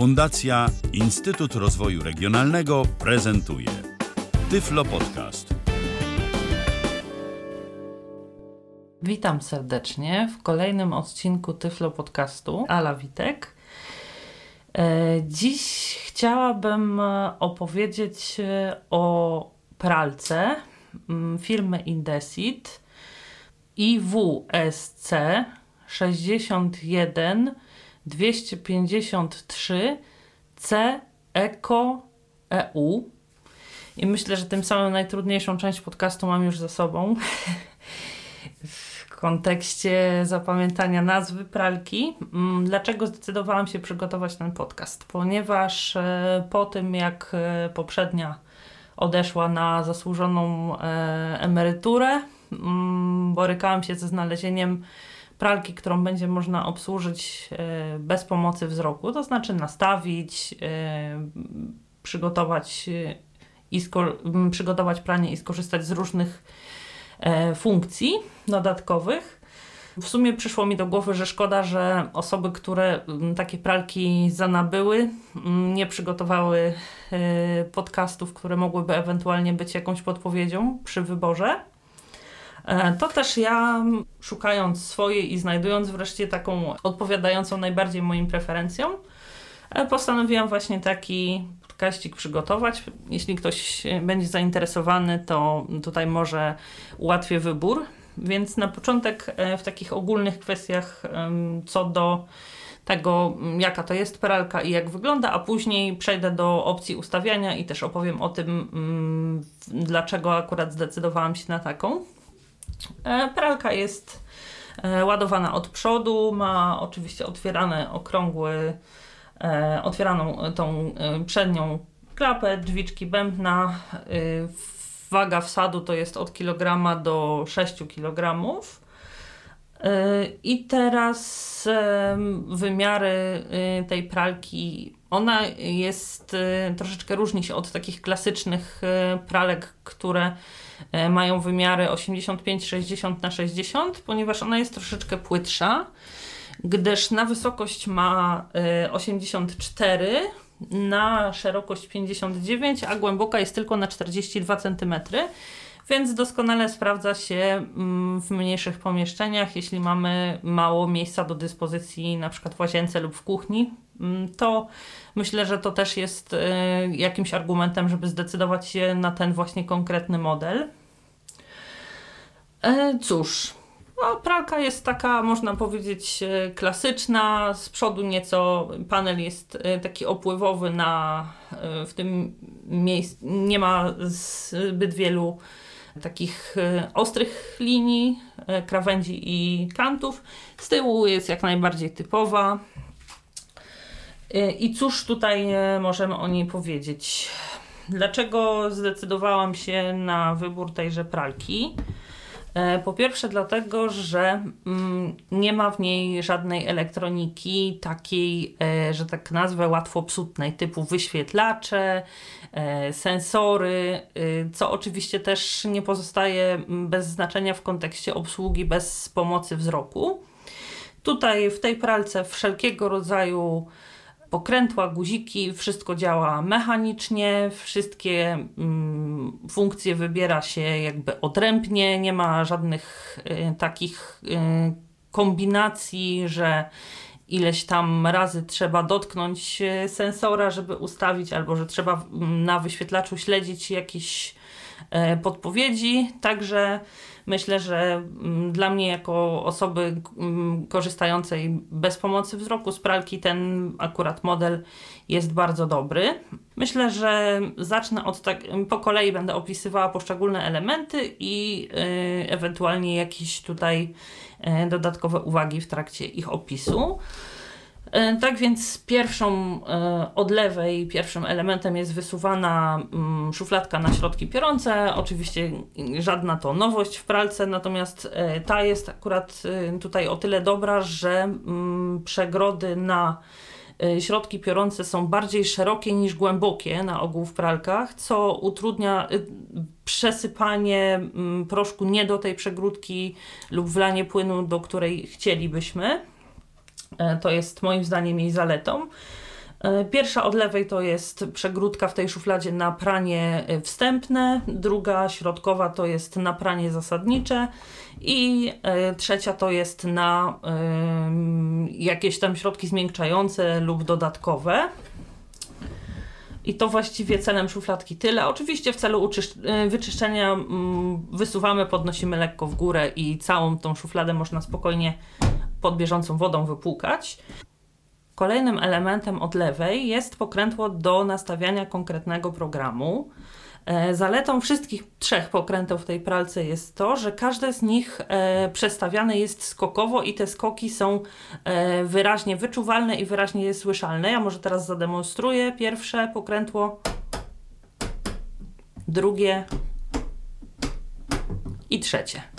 Fundacja Instytut Rozwoju Regionalnego prezentuje Tyflo Podcast. Witam serdecznie w kolejnym odcinku Tyflo Podcastu. Ala Witek. E, dziś chciałabym opowiedzieć o pralce mm, firmy Indesit IWSC 61 253 C ECO EU. I myślę, że tym samym najtrudniejszą część podcastu mam już za sobą. w kontekście zapamiętania nazwy pralki. Mm, dlaczego zdecydowałam się przygotować ten podcast? Ponieważ e, po tym, jak e, poprzednia odeszła na zasłużoną e, emeryturę, mm, borykałam się ze znalezieniem pralki, którą będzie można obsłużyć e, bez pomocy wzroku, to znaczy nastawić, e, przygotować, e, i przygotować pranie i skorzystać z różnych funkcji dodatkowych. W sumie przyszło mi do głowy, że szkoda, że osoby, które takie pralki zanabyły, nie przygotowały podcastów, które mogłyby ewentualnie być jakąś podpowiedzią przy wyborze. E, to też ja, szukając swojej i znajdując wreszcie taką odpowiadającą najbardziej moim preferencjom, e, postanowiłam właśnie taki podkaścik przygotować. Jeśli ktoś będzie zainteresowany, to tutaj może ułatwię wybór. Więc na początek e, w takich ogólnych kwestiach co do tego, jaka to jest pralka i jak wygląda, a później przejdę do opcji ustawiania i też opowiem o tym, dlaczego akurat zdecydowałam się na taką. E, pralka jest e, ładowana od przodu, ma oczywiście otwierane okrągły, e, otwieraną tą przednią klapę, drzwiczki bębna. Waga wsadu to jest od kilograma do 6 kilogramów. I teraz wymiary tej pralki, ona jest troszeczkę różni się od takich klasycznych pralek, które E, mają wymiary 85-60 na 60, ponieważ ona jest troszeczkę płytsza, gdyż na wysokość ma 84 e, na szerokość 59, a głęboka jest tylko na 42 cm, więc doskonale sprawdza się mm, w mniejszych pomieszczeniach, jeśli mamy mało miejsca do dyspozycji, na przykład w łazience lub w kuchni, mm, to myślę, że to też jest e, jakimś argumentem, żeby zdecydować się na ten właśnie konkretny model. E, cóż, no, pralka jest taka, można powiedzieć, e, klasyczna. Z przodu nieco panel jest taki opływowy na w tym miejscu. Nie ma zbyt wielu takich ostrych linii, krawędzi i kantów. Z tyłu jest jak najbardziej typowa. I cóż tutaj e, możemy o niej powiedzieć? Dlaczego zdecydowałam się na wybór tejże pralki? E, po pierwsze, dlatego, że mm, nie ma w niej żadnej elektroniki takiej, e, że tak nazwę, łatwo psutnej, typu wyświetlacze, sensory, co oczywiście też nie pozostaje bez znaczenia w kontekście obsługi bez pomocy wzroku. Tutaj w tej pralce wszelkiego rodzaju pokrętła, guziki, wszystko działa mechanicznie, wszystkie mm, funkcje wybiera się jakby odrębnie, nie ma żadnych y, takich y, kombinacji, że ileś tam razy trzeba dotknąć y, sensora, żeby ustawić, albo że trzeba mm, na wyświetlaczu śledzić jakieś y, podpowiedzi. Także Myślę, że mm, dla mnie jako osoby mm, korzystającej bez pomocy wzroku z pralki ten akurat model jest bardzo dobry. Myślę, że zacznę od tak, po kolei będę opisywała poszczególne elementy i yy, ewentualnie jakieś tutaj yy, dodatkowe uwagi w trakcie ich opisu. E, tak więc pierwszą e, od lewej, pierwszym elementem jest wysuwana mm, szufladka na środki piorące. Oczywiście żadna to nowość w pralce, natomiast e, ta jest akurat tutaj o tyle dobra, że mm, przegrody na środki piorące są bardziej szerokie niż głębokie na ogół w pralkach, co utrudnia przesypanie mm, proszku nie do tej przegródki lub wlanie płynu, do której chcielibyśmy. E, to jest moim zdaniem jej zaletą. E, pierwsza od lewej to jest przegródka w tej szufladzie na pranie e, wstępne, druga środkowa to jest na pranie zasadnicze i trzecia to jest na jakieś tam środki zmiękczające lub dodatkowe. I to właściwie celem szufladki tyle. Oczywiście w celu wyczyszczenia mm, wysuwamy, podnosimy lekko w górę i całą tą szufladę można spokojnie pod bieżącą wodą wypłukać. Kolejnym elementem od lewej jest pokrętło do nastawiania konkretnego programu. E, zaletą wszystkich trzech pokrętów w tej pralce jest to, że każde z nich e, przestawiane jest skokowo i te skoki są e, wyraźnie wyczuwalne i wyraźnie słyszalne. Ja może teraz zademonstruję pierwsze pokrętło, drugie i trzecie.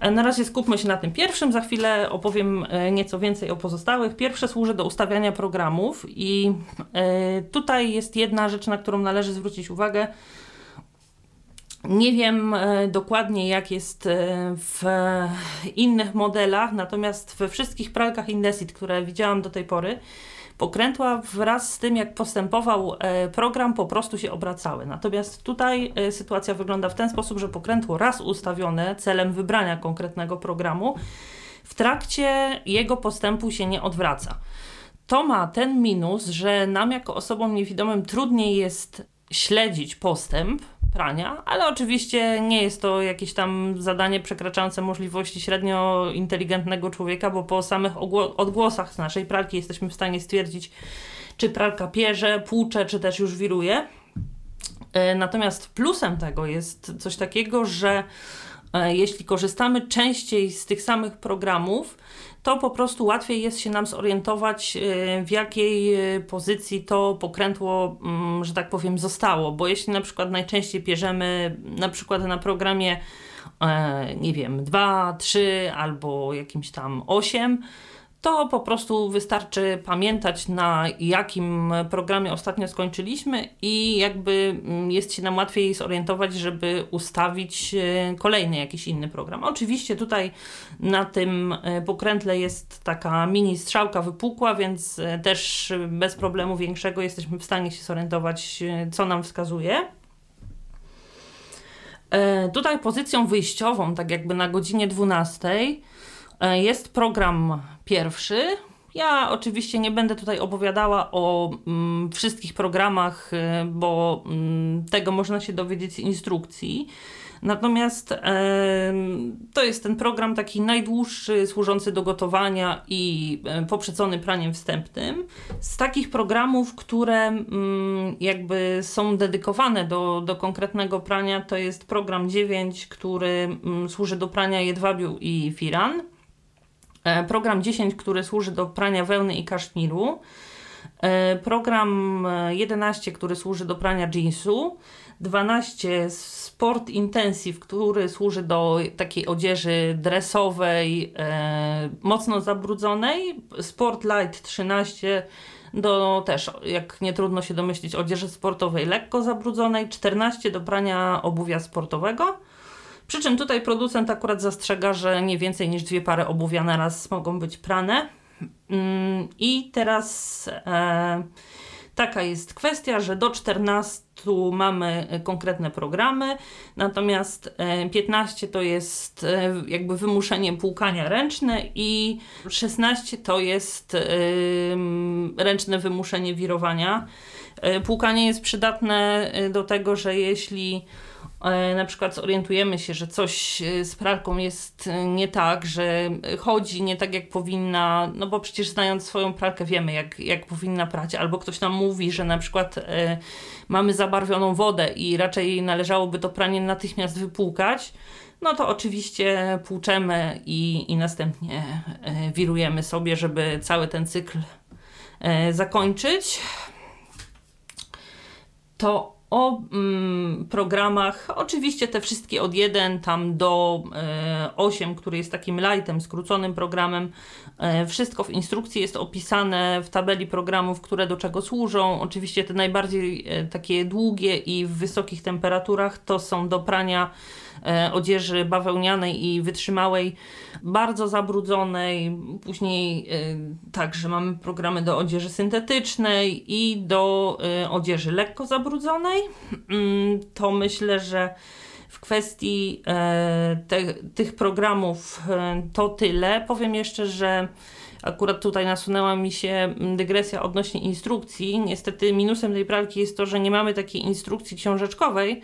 E, na razie skupmy się na tym pierwszym, za chwilę opowiem e, nieco więcej o pozostałych. Pierwsze służy do ustawiania programów i e, tutaj jest jedna rzecz, na którą należy zwrócić uwagę. Nie wiem dokładnie, jak jest w innych modelach, natomiast we wszystkich pralkach Indesit, które widziałam do tej pory, pokrętła wraz z tym, jak postępował e, program, po prostu się obracały. Natomiast tutaj e, sytuacja wygląda w ten sposób, że pokrętło raz ustawione celem wybrania konkretnego programu, w trakcie jego postępu się nie odwraca. To ma ten minus, że nam jako osobom niewidomym trudniej jest śledzić postęp, prania, ale oczywiście nie jest to jakieś tam zadanie przekraczające możliwości średnio inteligentnego człowieka, bo po samych odgłosach z naszej pralki jesteśmy w stanie stwierdzić, czy pralka pierze, płucze, czy też już wiruje. E, natomiast plusem tego jest coś takiego, że e, jeśli korzystamy częściej z tych samych programów, to po prostu łatwiej jest się nam zorientować, e, w jakiej e, pozycji to pokrętło, mm, że tak powiem, zostało. Bo jeśli na przykład najczęściej bierzemy na przykład na programie, e, nie wiem, 2, 3 albo jakimś tam 8, to po prostu wystarczy pamiętać, na jakim programie ostatnio skończyliśmy i jakby mm, jest się nam łatwiej zorientować, żeby ustawić e, kolejny jakiś inny program. Oczywiście tutaj na tym e, pokrętle jest taka mini strzałka wypukła, więc e, też bez problemu większego jesteśmy w stanie się zorientować, co nam wskazuje. Tutaj pozycją wyjściową, tak jakby na godzinie 12, jest program pierwszy. Ja oczywiście nie będę tutaj opowiadała o mm, wszystkich programach, y, bo mm, tego można się dowiedzieć z instrukcji. Natomiast e, to jest ten program taki najdłuższy, służący do gotowania i e, poprzedzony praniem wstępnym. Z takich programów, które mm, jakby są dedykowane do, do konkretnego prania, to jest program 9, który mm, służy do prania jedwabiu i firan. E, program 10, który służy do prania wełny i kaszmiru, e, program 11, który służy do prania jeansu, 12 Sport Intensive, który służy do takiej odzieży dresowej, e, mocno zabrudzonej, Sport Light 13 do też, jak nie trudno się domyślić, odzieży sportowej lekko zabrudzonej, 14 do prania obuwia sportowego, przy czym tutaj producent akurat zastrzega, że nie więcej niż dwie pary obuwia na raz mogą być prane. Mm, I teraz e, taka jest kwestia, że do 14 mamy konkretne programy, natomiast 15 e, to jest e, jakby wymuszenie płukania ręczne i 16 to jest ręczne wymuszenie wirowania. Płukanie jest przydatne do tego, że jeśli E, na przykład zorientujemy się, że coś e, z pralką jest e, nie tak, że chodzi nie tak jak powinna, no bo przecież znając swoją pralkę wiemy jak, jak powinna prać, albo ktoś nam mówi, że na przykład e, mamy zabarwioną wodę i raczej należałoby to pranie natychmiast wypłukać, no to oczywiście płuczemy i, i następnie e, wirujemy sobie, żeby cały ten cykl e, zakończyć. To o mm, programach, oczywiście te wszystkie od 1 tam do e, 8, który jest takim lightem, skróconym programem. E, wszystko w instrukcji jest opisane w tabeli programów, które do czego służą. Oczywiście te najbardziej e, takie długie i w wysokich temperaturach to są do prania odzieży bawełnianej i wytrzymałej, bardzo zabrudzonej. Później e, także mamy programy do odzieży syntetycznej i do e, odzieży lekko zabrudzonej. Mm, to myślę, że w kwestii te, tych programów to tyle. Powiem jeszcze, że Akurat tutaj nasunęła mi się mm, dygresja odnośnie instrukcji. Niestety minusem tej pralki jest to, że nie mamy takiej instrukcji książeczkowej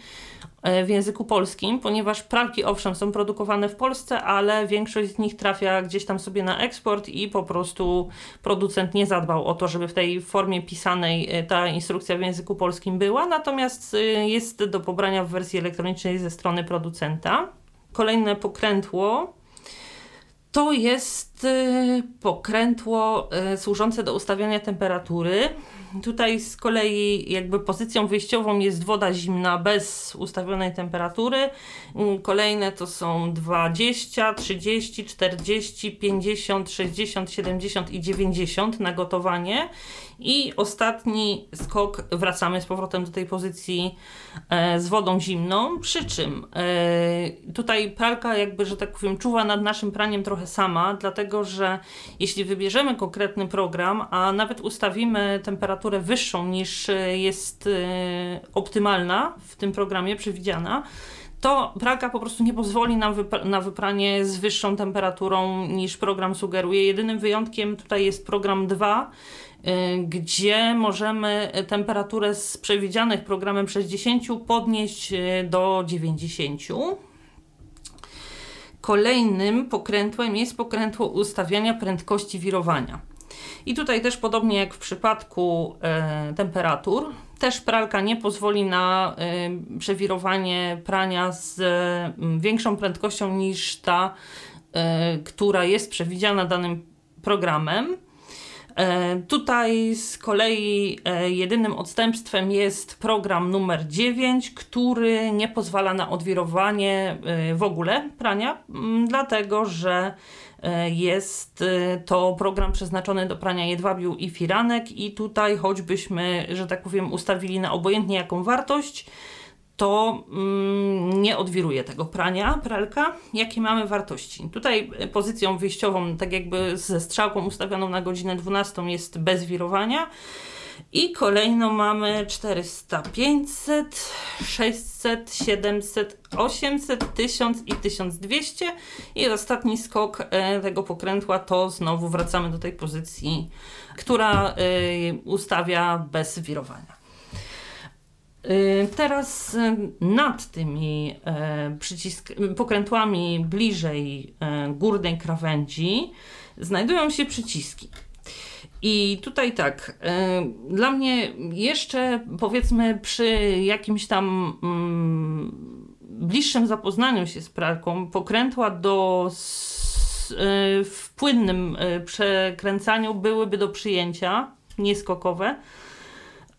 e, w języku polskim, ponieważ pralki owszem są produkowane w Polsce, ale większość z nich trafia gdzieś tam sobie na eksport i po prostu producent nie zadbał o to, żeby w tej formie pisanej e, ta instrukcja w języku polskim była, natomiast e, jest do pobrania w wersji elektronicznej ze strony producenta. Kolejne pokrętło to jest y, pokrętło y, służące do ustawiania temperatury. Tutaj z kolei jakby pozycją wyjściową jest woda zimna bez ustawionej temperatury. Mm, kolejne to są 20, 30, 40, 50, 60, 70 i 90 na gotowanie. I ostatni skok wracamy z powrotem do tej pozycji e, z wodą zimną. Przy czym e, tutaj pralka jakby, że tak powiem, czuwa nad naszym praniem trochę sama, dlatego że jeśli wybierzemy konkretny program, a nawet ustawimy temperaturę wyższą niż jest e, optymalna w tym programie przewidziana, to pralka po prostu nie pozwoli nam na wypranie z wyższą temperaturą niż program sugeruje. Jedynym wyjątkiem tutaj jest program 2, Y, gdzie możemy temperaturę z przewidzianych programem 60 podnieść y, do 90. Kolejnym pokrętłem jest pokrętło ustawiania prędkości wirowania. I tutaj też podobnie jak w przypadku e, temperatur, też pralka nie pozwoli na przewirowanie prania z większą prędkością niż ta, która jest przewidziana danym programem. E, tutaj z kolei e, jedynym odstępstwem jest program numer 9, który nie pozwala na odwirowanie e, w ogóle prania, dlatego że jest to program przeznaczony do prania jedwabiu i firanek i tutaj choćbyśmy, że tak powiem, ustawili na obojętnie jaką wartość, to mm, nie odwiruje tego prania, pralka, jakie mamy wartości. Tutaj pozycją wyjściową, tak jakby ze strzałką ustawioną na godzinę 12 jest bez wirowania. I kolejno mamy 400, 500, 600, 700, 800, 1000 i 1200. I ostatni skok e, tego pokrętła to znowu wracamy do tej pozycji, która e, ustawia bez wirowania. Y, teraz y, nad tymi e, przycisk pokrętłami bliżej górnej krawędzi znajdują się przyciski. I tutaj tak, dla mnie jeszcze powiedzmy przy jakimś tam mm, bliższym zapoznaniu się z pralką, pokrętła do w płynnym przekręcaniu byłyby do przyjęcia, nieskokowe.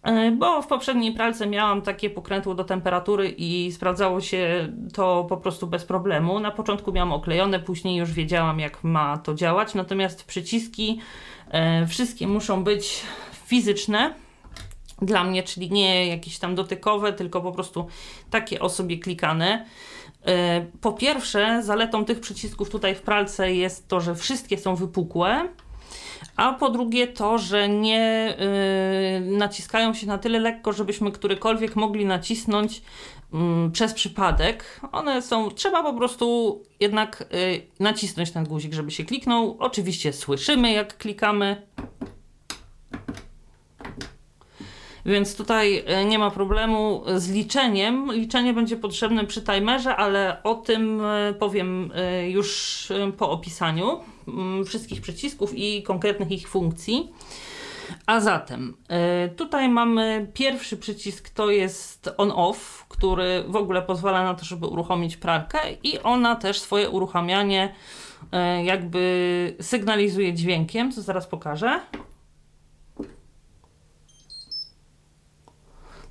E, bo w poprzedniej pralce miałam takie pokrętło do temperatury i sprawdzało się to po prostu bez problemu. Na początku miałam oklejone, później już wiedziałam jak ma to działać, natomiast przyciski e, wszystkie muszą być fizyczne dla mnie, czyli nie jakieś tam dotykowe, tylko po prostu takie o sobie klikane. E, po pierwsze, zaletą tych przycisków tutaj w pralce jest to, że wszystkie są wypukłe a po drugie to, że nie yy, naciskają się na tyle lekko, żebyśmy którykolwiek mogli nacisnąć yy, przez przypadek. One są, trzeba po prostu jednak yy, nacisnąć ten guzik, żeby się kliknął. Oczywiście słyszymy jak klikamy. Więc tutaj y, nie ma problemu z liczeniem. Liczenie będzie potrzebne przy timerze, ale o tym y, powiem y, już po opisaniu. Mm, wszystkich przycisków i konkretnych ich funkcji. A zatem e, tutaj mamy pierwszy przycisk, to jest on-off, który w ogóle pozwala na to, żeby uruchomić pralkę i ona też swoje uruchamianie e, jakby sygnalizuje dźwiękiem, co zaraz pokażę.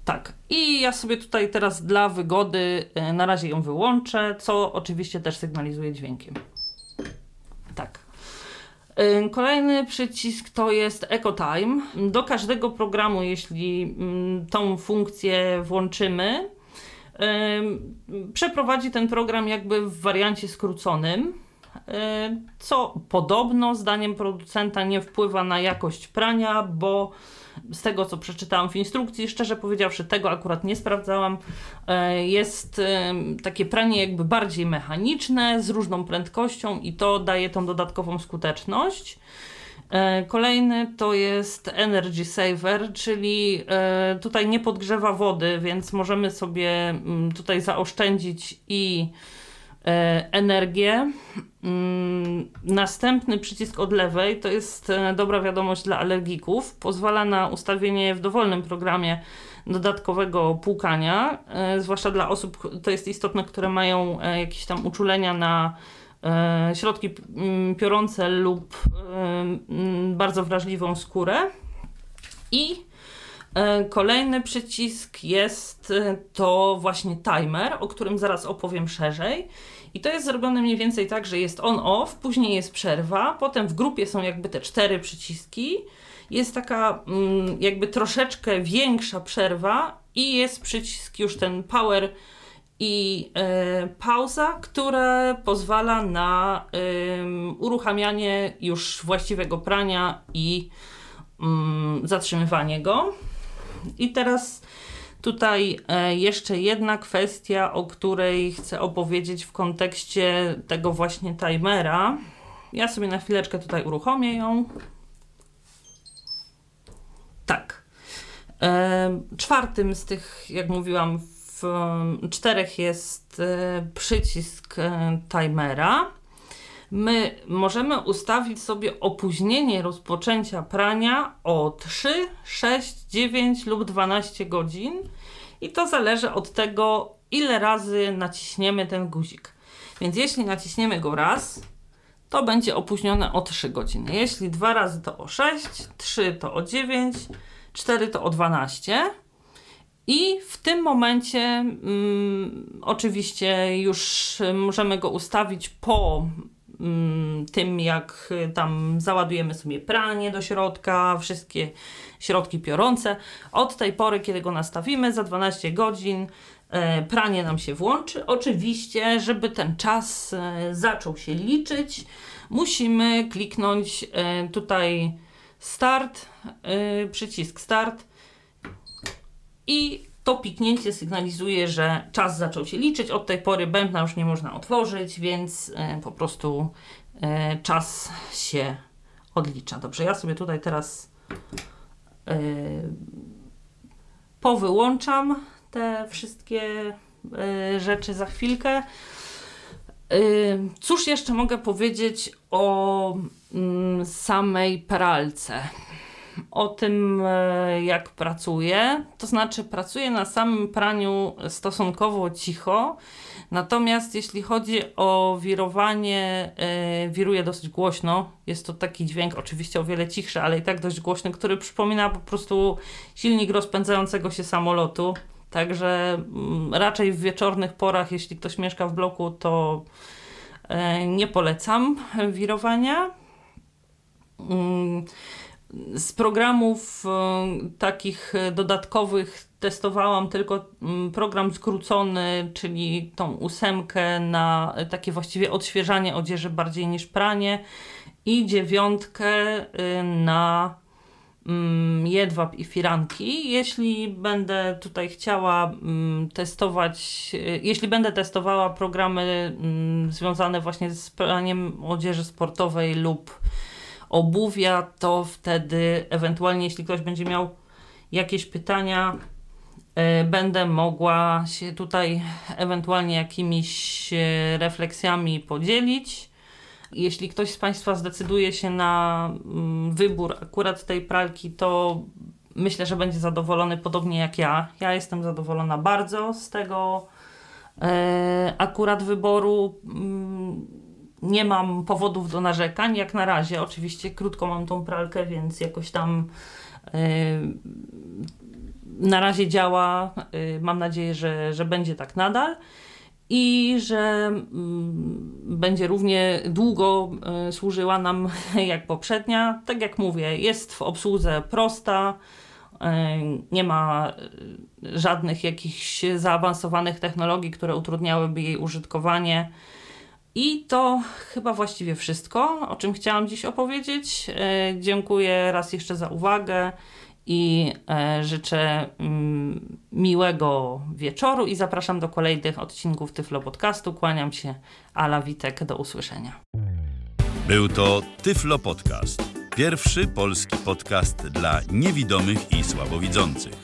Tak, i ja sobie tutaj teraz dla wygody e, na razie ją wyłączę, co oczywiście też sygnalizuje dźwiękiem. Kolejny przycisk to jest Eco Time. Do każdego programu, jeśli tą funkcję włączymy, przeprowadzi ten program jakby w wariancie skróconym, co podobno zdaniem producenta nie wpływa na jakość prania, bo z tego co przeczytałam w instrukcji, szczerze powiedziawszy, tego akurat nie sprawdzałam. E, jest takie pranie jakby bardziej mechaniczne, z różną prędkością i to daje tą dodatkową skuteczność. E, kolejny to jest Energy Saver, czyli e, tutaj nie podgrzewa wody, więc możemy sobie mm, tutaj zaoszczędzić i E, energię. Mm, następny przycisk od lewej to jest e, dobra wiadomość dla alergików. Pozwala na ustawienie w dowolnym programie dodatkowego płukania, e, zwłaszcza dla osób, to jest istotne, które mają jakieś tam uczulenia na środki mm, piorące lub mm, bardzo wrażliwą skórę. I Kolejny przycisk jest to właśnie timer, o którym zaraz opowiem szerzej. I to jest zrobione mniej więcej tak, że jest on-off, później jest przerwa, potem w grupie są jakby te cztery przyciski, jest taka mm, jakby troszeczkę większa przerwa i jest przycisk już ten power i y, pauza, które pozwala na y, uruchamianie już właściwego prania i y, zatrzymywanie go. I teraz Tutaj e, jeszcze jedna kwestia, o której chcę opowiedzieć w kontekście tego właśnie timera. Ja sobie na chwileczkę tutaj uruchomię ją. Tak. E, czwartym z tych, jak mówiłam, w czterech jest e, przycisk timera. My możemy ustawić sobie opóźnienie rozpoczęcia prania o 3, 6, 9 lub 12 godzin i to zależy od tego, ile razy naciśniemy ten guzik. Więc jeśli naciśniemy go raz, to będzie opóźnione o 3 godziny. Jeśli dwa razy to o 6, 3 to o 9, 4 to o 12. I w tym momencie mm, oczywiście już możemy go ustawić po tym, jak tam załadujemy sobie pranie do środka, wszystkie środki piorące. Od tej pory, kiedy go nastawimy, za 12 godzin e, pranie nam się włączy. Oczywiście, żeby ten czas e, zaczął się liczyć, musimy kliknąć e, tutaj start, przycisk start i to piknięcie sygnalizuje, że czas zaczął się liczyć. Od tej pory bębna już nie można otworzyć, więc po prostu czas się odlicza. Dobrze, ja sobie tutaj teraz Y, powyłączam te wszystkie rzeczy za chwilkę. Cóż jeszcze mogę powiedzieć o mm, samej pralce? O tym, jak pracuję. To znaczy, pracuję na samym praniu stosunkowo cicho Natomiast jeśli chodzi o wirowanie, yy, wiruje dosyć głośno. Jest to taki dźwięk, oczywiście o wiele cichszy, ale i tak dość głośny, który przypomina po prostu silnik rozpędzającego się samolotu. Także yy, raczej w wieczornych porach, jeśli ktoś mieszka w bloku, to yy, nie polecam wirowania. Z programów takich dodatkowych testowałam tylko mm, program skrócony, czyli tą ósemkę na takie właściwie odświeżanie odzieży bardziej niż pranie i dziewiątkę y, na mm, jedwab i firanki. Jeśli będę tutaj chciała mm, testować, y, jeśli będę testowała programy związane właśnie z praniem odzieży sportowej lub obuwia, to wtedy ewentualnie jeśli ktoś będzie miał jakieś pytania, E, będę mogła się tutaj ewentualnie jakimiś e, refleksjami podzielić. Jeśli ktoś z Państwa zdecyduje się na mm, wybór akurat tej pralki, to myślę, że będzie zadowolony podobnie jak ja. Ja jestem zadowolona bardzo z tego e, akurat wyboru. Nie mam powodów do narzekań, jak na razie. Oczywiście krótko mam tą pralkę, więc jakoś tam na razie działa. Y, mam nadzieję, że, że będzie tak nadal i że mm, będzie równie długo y, służyła nam jak poprzednia. Tak jak mówię, jest w obsłudze prosta, e, nie ma e, żadnych jakichś zaawansowanych technologii, które utrudniałyby jej użytkowanie. I to chyba właściwie wszystko, o czym chciałam dziś opowiedzieć. E, dziękuję raz jeszcze za uwagę i e, życzę mm, miłego wieczoru i zapraszam do kolejnych odcinków Tyflo Podcastu. Kłaniam się, Ala Witek, do usłyszenia. Był to Tyflo Podcast. Pierwszy polski podcast dla niewidomych i słabowidzących.